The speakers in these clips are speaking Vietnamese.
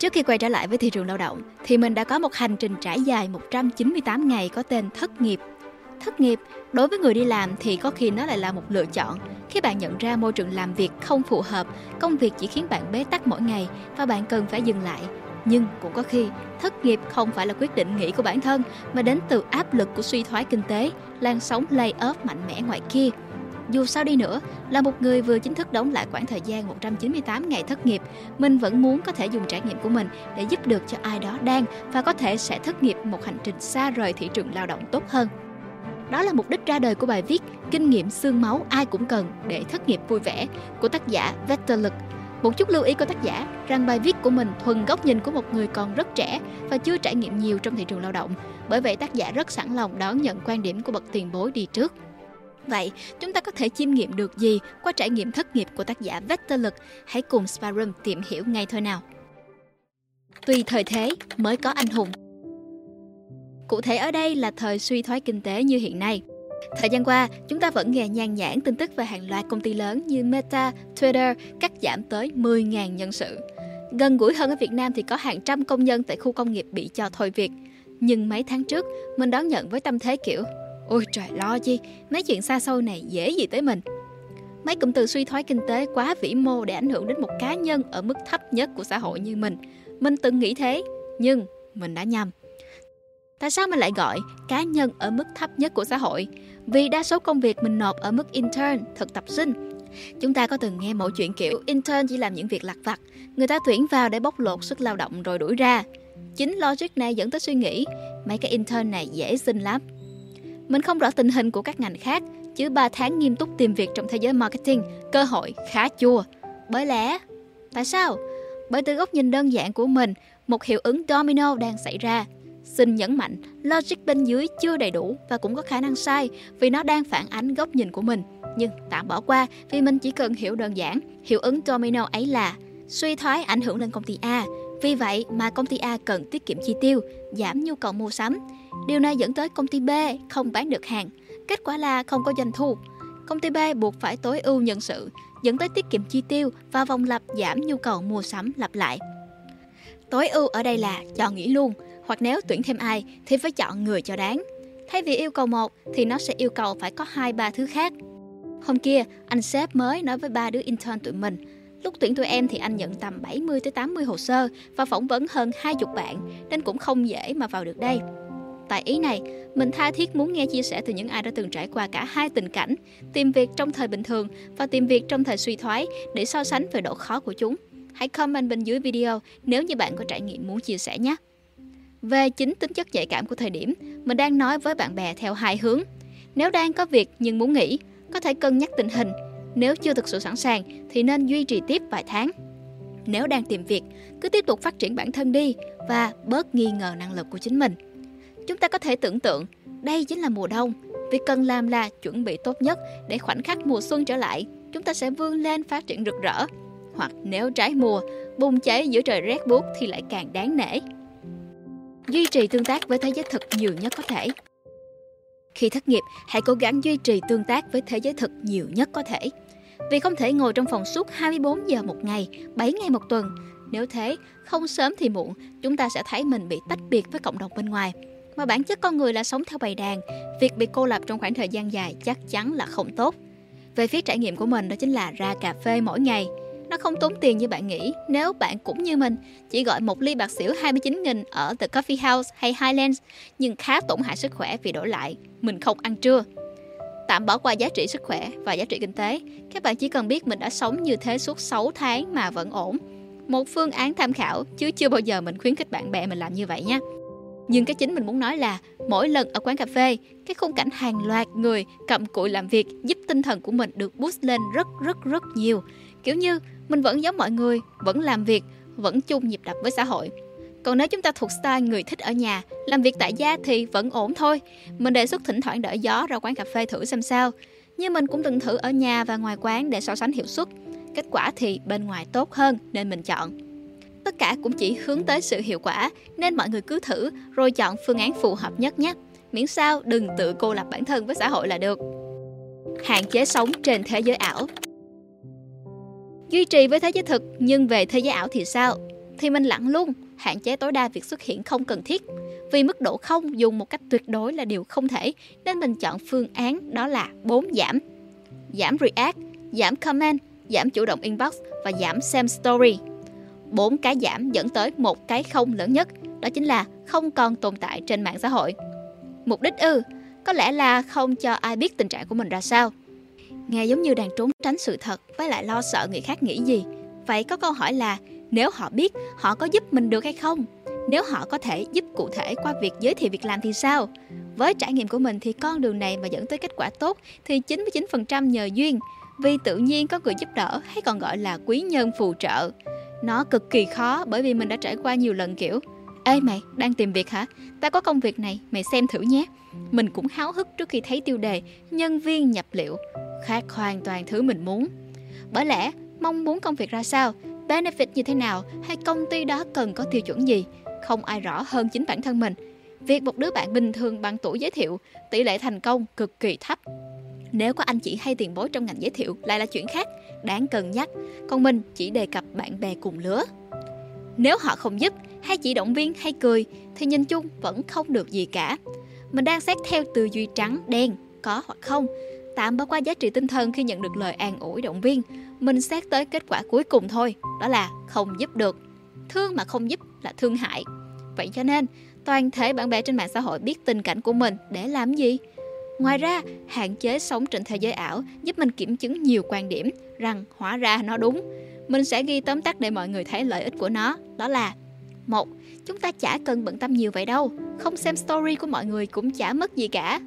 Trước khi quay trở lại với thị trường lao động thì mình đã có một hành trình trải dài 198 ngày có tên thất nghiệp. Thất nghiệp đối với người đi làm thì có khi nó lại là một lựa chọn khi bạn nhận ra môi trường làm việc không phù hợp, công việc chỉ khiến bạn bế tắc mỗi ngày và bạn cần phải dừng lại. Nhưng cũng có khi thất nghiệp không phải là quyết định nghĩ của bản thân mà đến từ áp lực của suy thoái kinh tế, lan sóng lay off mạnh mẽ ngoài kia dù sao đi nữa, là một người vừa chính thức đóng lại khoảng thời gian 198 ngày thất nghiệp, mình vẫn muốn có thể dùng trải nghiệm của mình để giúp được cho ai đó đang và có thể sẽ thất nghiệp một hành trình xa rời thị trường lao động tốt hơn. Đó là mục đích ra đời của bài viết Kinh nghiệm xương máu ai cũng cần để thất nghiệp vui vẻ của tác giả Vector Lực. Một chút lưu ý của tác giả rằng bài viết của mình thuần góc nhìn của một người còn rất trẻ và chưa trải nghiệm nhiều trong thị trường lao động. Bởi vậy tác giả rất sẵn lòng đón nhận quan điểm của bậc tiền bối đi trước. Vậy, chúng ta có thể chiêm nghiệm được gì qua trải nghiệm thất nghiệp của tác giả Vector Lực? Hãy cùng Sparum tìm hiểu ngay thôi nào. Tùy thời thế mới có anh hùng. Cụ thể ở đây là thời suy thoái kinh tế như hiện nay. Thời gian qua, chúng ta vẫn nghe nhan nhản tin tức về hàng loạt công ty lớn như Meta, Twitter cắt giảm tới 10.000 nhân sự. Gần gũi hơn ở Việt Nam thì có hàng trăm công nhân tại khu công nghiệp bị cho thôi việc. Nhưng mấy tháng trước, mình đón nhận với tâm thế kiểu Ôi trời lo chi, mấy chuyện xa xôi này dễ gì tới mình. Mấy cụm từ suy thoái kinh tế quá vĩ mô để ảnh hưởng đến một cá nhân ở mức thấp nhất của xã hội như mình. Mình từng nghĩ thế, nhưng mình đã nhầm. Tại sao mình lại gọi cá nhân ở mức thấp nhất của xã hội? Vì đa số công việc mình nộp ở mức intern, thực tập sinh. Chúng ta có từng nghe mẫu chuyện kiểu intern chỉ làm những việc lặt vặt, người ta tuyển vào để bóc lột sức lao động rồi đuổi ra. Chính logic này dẫn tới suy nghĩ, mấy cái intern này dễ xin lắm, mình không rõ tình hình của các ngành khác, chứ 3 tháng nghiêm túc tìm việc trong thế giới marketing, cơ hội khá chua. Bởi lẽ, tại sao? Bởi từ góc nhìn đơn giản của mình, một hiệu ứng domino đang xảy ra. Xin nhấn mạnh, logic bên dưới chưa đầy đủ và cũng có khả năng sai vì nó đang phản ánh góc nhìn của mình. Nhưng tạm bỏ qua vì mình chỉ cần hiểu đơn giản, hiệu ứng domino ấy là suy thoái ảnh hưởng lên công ty A, vì vậy mà công ty A cần tiết kiệm chi tiêu, giảm nhu cầu mua sắm. Điều này dẫn tới công ty B không bán được hàng. Kết quả là không có doanh thu. Công ty B buộc phải tối ưu nhân sự, dẫn tới tiết kiệm chi tiêu và vòng lặp giảm nhu cầu mua sắm lặp lại. Tối ưu ở đây là chọn nghỉ luôn, hoặc nếu tuyển thêm ai thì phải chọn người cho đáng. Thay vì yêu cầu một thì nó sẽ yêu cầu phải có hai ba thứ khác. Hôm kia, anh sếp mới nói với ba đứa intern tụi mình Lúc tuyển tụi em thì anh nhận tầm 70 tới 80 hồ sơ và phỏng vấn hơn 20 bạn nên cũng không dễ mà vào được đây. Tại ý này, mình tha thiết muốn nghe chia sẻ từ những ai đã từng trải qua cả hai tình cảnh, tìm việc trong thời bình thường và tìm việc trong thời suy thoái để so sánh về độ khó của chúng. Hãy comment bên dưới video nếu như bạn có trải nghiệm muốn chia sẻ nhé. Về chính tính chất nhạy cảm của thời điểm, mình đang nói với bạn bè theo hai hướng. Nếu đang có việc nhưng muốn nghỉ, có thể cân nhắc tình hình nếu chưa thực sự sẵn sàng thì nên duy trì tiếp vài tháng. Nếu đang tìm việc, cứ tiếp tục phát triển bản thân đi và bớt nghi ngờ năng lực của chính mình. Chúng ta có thể tưởng tượng đây chính là mùa đông. Việc cần làm là chuẩn bị tốt nhất để khoảnh khắc mùa xuân trở lại, chúng ta sẽ vươn lên phát triển rực rỡ. Hoặc nếu trái mùa, bùng cháy giữa trời rét buốt thì lại càng đáng nể. Duy trì tương tác với thế giới thực nhiều nhất có thể. Khi thất nghiệp, hãy cố gắng duy trì tương tác với thế giới thực nhiều nhất có thể. Vì không thể ngồi trong phòng suốt 24 giờ một ngày, 7 ngày một tuần. Nếu thế, không sớm thì muộn, chúng ta sẽ thấy mình bị tách biệt với cộng đồng bên ngoài. Mà bản chất con người là sống theo bầy đàn, việc bị cô lập trong khoảng thời gian dài chắc chắn là không tốt. Về phía trải nghiệm của mình đó chính là ra cà phê mỗi ngày, nó không tốn tiền như bạn nghĩ nếu bạn cũng như mình chỉ gọi một ly bạc xỉu 29 nghìn ở The Coffee House hay Highlands nhưng khá tổn hại sức khỏe vì đổi lại mình không ăn trưa. Tạm bỏ qua giá trị sức khỏe và giá trị kinh tế, các bạn chỉ cần biết mình đã sống như thế suốt 6 tháng mà vẫn ổn. Một phương án tham khảo chứ chưa bao giờ mình khuyến khích bạn bè mình làm như vậy nhé. Nhưng cái chính mình muốn nói là mỗi lần ở quán cà phê, cái khung cảnh hàng loạt người cặm cụi làm việc giúp tinh thần của mình được boost lên rất rất rất nhiều. Kiểu như mình vẫn giống mọi người, vẫn làm việc, vẫn chung nhịp đập với xã hội. Còn nếu chúng ta thuộc style người thích ở nhà, làm việc tại gia thì vẫn ổn thôi. Mình đề xuất thỉnh thoảng đỡ gió ra quán cà phê thử xem sao. Nhưng mình cũng từng thử ở nhà và ngoài quán để so sánh hiệu suất. Kết quả thì bên ngoài tốt hơn nên mình chọn. Tất cả cũng chỉ hướng tới sự hiệu quả nên mọi người cứ thử rồi chọn phương án phù hợp nhất nhé. Miễn sao đừng tự cô lập bản thân với xã hội là được. Hạn chế sống trên thế giới ảo Duy trì với thế giới thực nhưng về thế giới ảo thì sao? thì mình lặng luôn, hạn chế tối đa việc xuất hiện không cần thiết. Vì mức độ không dùng một cách tuyệt đối là điều không thể, nên mình chọn phương án đó là 4 giảm. Giảm react, giảm comment, giảm chủ động inbox và giảm xem story. Bốn cái giảm dẫn tới một cái không lớn nhất, đó chính là không còn tồn tại trên mạng xã hội. Mục đích ư, có lẽ là không cho ai biết tình trạng của mình ra sao. Nghe giống như đang trốn tránh sự thật với lại lo sợ người khác nghĩ gì. Vậy có câu hỏi là nếu họ biết, họ có giúp mình được hay không? Nếu họ có thể giúp cụ thể qua việc giới thiệu việc làm thì sao? Với trải nghiệm của mình thì con đường này mà dẫn tới kết quả tốt thì 99% nhờ duyên, vì tự nhiên có người giúp đỡ hay còn gọi là quý nhân phù trợ. Nó cực kỳ khó bởi vì mình đã trải qua nhiều lần kiểu Ê mày, đang tìm việc hả? Ta có công việc này, mày xem thử nhé. Mình cũng háo hức trước khi thấy tiêu đề nhân viên nhập liệu, khác hoàn toàn thứ mình muốn. Bởi lẽ, mong muốn công việc ra sao, benefit như thế nào hay công ty đó cần có tiêu chuẩn gì, không ai rõ hơn chính bản thân mình. Việc một đứa bạn bình thường bằng tuổi giới thiệu, tỷ lệ thành công cực kỳ thấp. Nếu có anh chị hay tiền bối trong ngành giới thiệu lại là chuyện khác, đáng cân nhắc. Còn mình chỉ đề cập bạn bè cùng lứa. Nếu họ không giúp, hay chỉ động viên hay cười, thì nhìn chung vẫn không được gì cả. Mình đang xét theo tư duy trắng, đen, có hoặc không. Tạm bỏ qua giá trị tinh thần khi nhận được lời an ủi động viên. Mình xét tới kết quả cuối cùng thôi, đó là không giúp được. Thương mà không giúp là thương hại. Vậy cho nên, toàn thể bạn bè trên mạng xã hội biết tình cảnh của mình để làm gì? Ngoài ra, hạn chế sống trên thế giới ảo giúp mình kiểm chứng nhiều quan điểm rằng hóa ra nó đúng. Mình sẽ ghi tóm tắt để mọi người thấy lợi ích của nó, đó là một, chúng ta chả cần bận tâm nhiều vậy đâu, không xem story của mọi người cũng chả mất gì cả.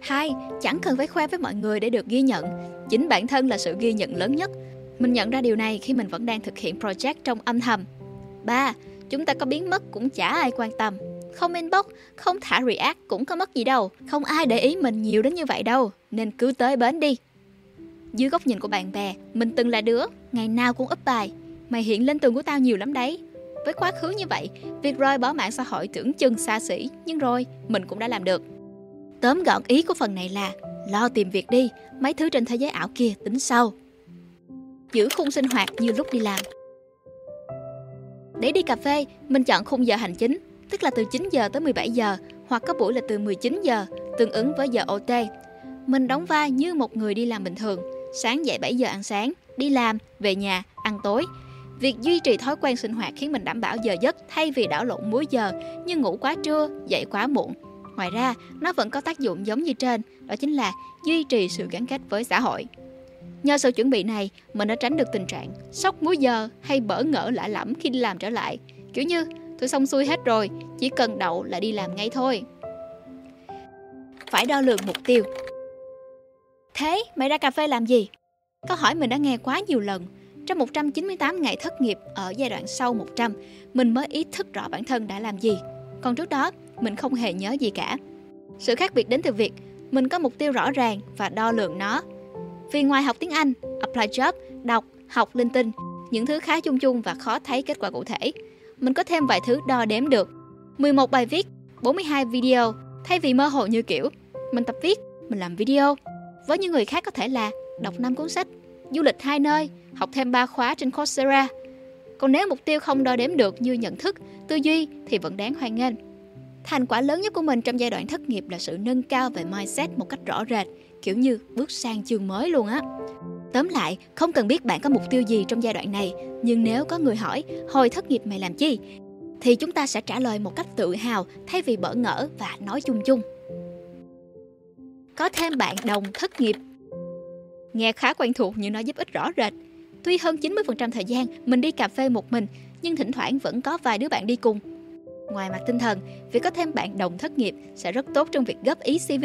Hai, chẳng cần phải khoe với mọi người để được ghi nhận, chính bản thân là sự ghi nhận lớn nhất. Mình nhận ra điều này khi mình vẫn đang thực hiện project trong âm thầm. Ba, chúng ta có biến mất cũng chả ai quan tâm. Không inbox, không thả react cũng có mất gì đâu. Không ai để ý mình nhiều đến như vậy đâu, nên cứ tới bến đi. Dưới góc nhìn của bạn bè, mình từng là đứa, ngày nào cũng up bài. Mày hiện lên tường của tao nhiều lắm đấy. Với quá khứ như vậy, việc rời bỏ mạng xã hội tưởng chừng xa xỉ, nhưng rồi mình cũng đã làm được. Tóm gọn ý của phần này là lo tìm việc đi, mấy thứ trên thế giới ảo kia tính sau. Giữ khung sinh hoạt như lúc đi làm. Để đi cà phê, mình chọn khung giờ hành chính, tức là từ 9 giờ tới 17 giờ, hoặc có buổi là từ 19 giờ, tương ứng với giờ OT. Mình đóng vai như một người đi làm bình thường, sáng dậy 7 giờ ăn sáng, đi làm, về nhà, ăn tối, Việc duy trì thói quen sinh hoạt khiến mình đảm bảo giờ giấc thay vì đảo lộn múi giờ như ngủ quá trưa, dậy quá muộn. Ngoài ra, nó vẫn có tác dụng giống như trên, đó chính là duy trì sự gắn kết với xã hội. Nhờ sự chuẩn bị này, mình đã tránh được tình trạng sốc múi giờ hay bỡ ngỡ lạ lẫm khi đi làm trở lại. Kiểu như, tôi xong xuôi hết rồi, chỉ cần đậu là đi làm ngay thôi. Phải đo lường mục tiêu Thế, mày ra cà phê làm gì? Câu hỏi mình đã nghe quá nhiều lần, trong 198 ngày thất nghiệp ở giai đoạn sau 100, mình mới ý thức rõ bản thân đã làm gì. Còn trước đó, mình không hề nhớ gì cả. Sự khác biệt đến từ việc mình có mục tiêu rõ ràng và đo lường nó. Vì ngoài học tiếng Anh, apply job, đọc, học linh tinh, những thứ khá chung chung và khó thấy kết quả cụ thể, mình có thêm vài thứ đo đếm được. 11 bài viết, 42 video, thay vì mơ hồ như kiểu mình tập viết, mình làm video. Với những người khác có thể là đọc 5 cuốn sách, du lịch hai nơi, học thêm 3 khóa trên Coursera. Còn nếu mục tiêu không đo đếm được như nhận thức, tư duy thì vẫn đáng hoan nghênh. Thành quả lớn nhất của mình trong giai đoạn thất nghiệp là sự nâng cao về mindset một cách rõ rệt, kiểu như bước sang chương mới luôn á. Tóm lại, không cần biết bạn có mục tiêu gì trong giai đoạn này, nhưng nếu có người hỏi, hồi thất nghiệp mày làm chi? Thì chúng ta sẽ trả lời một cách tự hào thay vì bỡ ngỡ và nói chung chung. Có thêm bạn đồng thất nghiệp Nghe khá quen thuộc nhưng nó giúp ích rõ rệt. Tuy hơn 90% thời gian mình đi cà phê một mình, nhưng thỉnh thoảng vẫn có vài đứa bạn đi cùng. Ngoài mặt tinh thần, việc có thêm bạn đồng thất nghiệp sẽ rất tốt trong việc góp ý CV,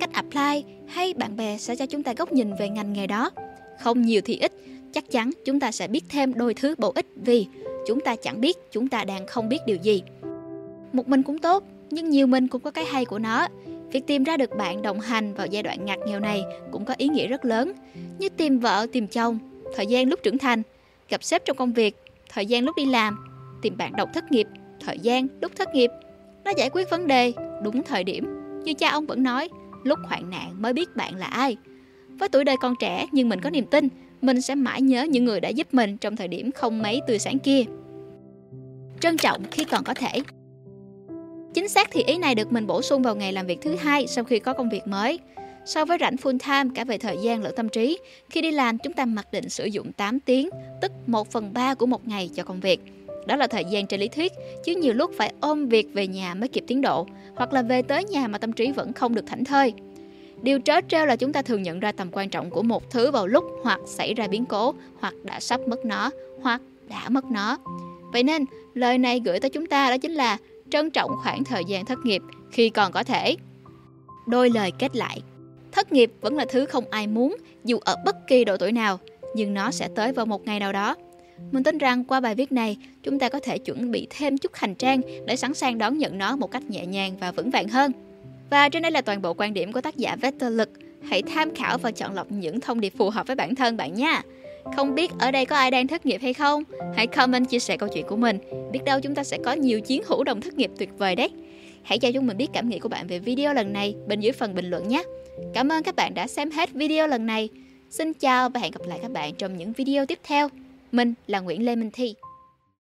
cách apply hay bạn bè sẽ cho chúng ta góc nhìn về ngành nghề đó. Không nhiều thì ít, chắc chắn chúng ta sẽ biết thêm đôi thứ bổ ích vì chúng ta chẳng biết chúng ta đang không biết điều gì. Một mình cũng tốt, nhưng nhiều mình cũng có cái hay của nó. Việc tìm ra được bạn đồng hành vào giai đoạn ngặt nghèo này cũng có ý nghĩa rất lớn, như tìm vợ, tìm chồng, thời gian lúc trưởng thành, gặp sếp trong công việc, thời gian lúc đi làm, tìm bạn đồng thất nghiệp, thời gian lúc thất nghiệp. Nó giải quyết vấn đề đúng thời điểm, như cha ông vẫn nói, lúc hoạn nạn mới biết bạn là ai. Với tuổi đời còn trẻ nhưng mình có niềm tin, mình sẽ mãi nhớ những người đã giúp mình trong thời điểm không mấy tươi sáng kia. trân trọng khi còn có thể. Chính xác thì ý này được mình bổ sung vào ngày làm việc thứ hai sau khi có công việc mới. So với rảnh full time cả về thời gian lẫn tâm trí, khi đi làm chúng ta mặc định sử dụng 8 tiếng, tức 1 phần 3 của một ngày cho công việc. Đó là thời gian trên lý thuyết, chứ nhiều lúc phải ôm việc về nhà mới kịp tiến độ, hoặc là về tới nhà mà tâm trí vẫn không được thảnh thơi. Điều trớ trêu là chúng ta thường nhận ra tầm quan trọng của một thứ vào lúc hoặc xảy ra biến cố, hoặc đã sắp mất nó, hoặc đã mất nó. Vậy nên, lời này gửi tới chúng ta đó chính là trân trọng khoảng thời gian thất nghiệp khi còn có thể. Đôi lời kết lại. Thất nghiệp vẫn là thứ không ai muốn, dù ở bất kỳ độ tuổi nào, nhưng nó sẽ tới vào một ngày nào đó. Mình tin rằng qua bài viết này, chúng ta có thể chuẩn bị thêm chút hành trang để sẵn sàng đón nhận nó một cách nhẹ nhàng và vững vàng hơn. Và trên đây là toàn bộ quan điểm của tác giả Vector Lực. Hãy tham khảo và chọn lọc những thông điệp phù hợp với bản thân bạn nha. Không biết ở đây có ai đang thất nghiệp hay không? Hãy comment chia sẻ câu chuyện của mình. Biết đâu chúng ta sẽ có nhiều chiến hữu đồng thất nghiệp tuyệt vời đấy. Hãy cho chúng mình biết cảm nghĩ của bạn về video lần này bên dưới phần bình luận nhé. Cảm ơn các bạn đã xem hết video lần này. Xin chào và hẹn gặp lại các bạn trong những video tiếp theo. Mình là Nguyễn Lê Minh Thi.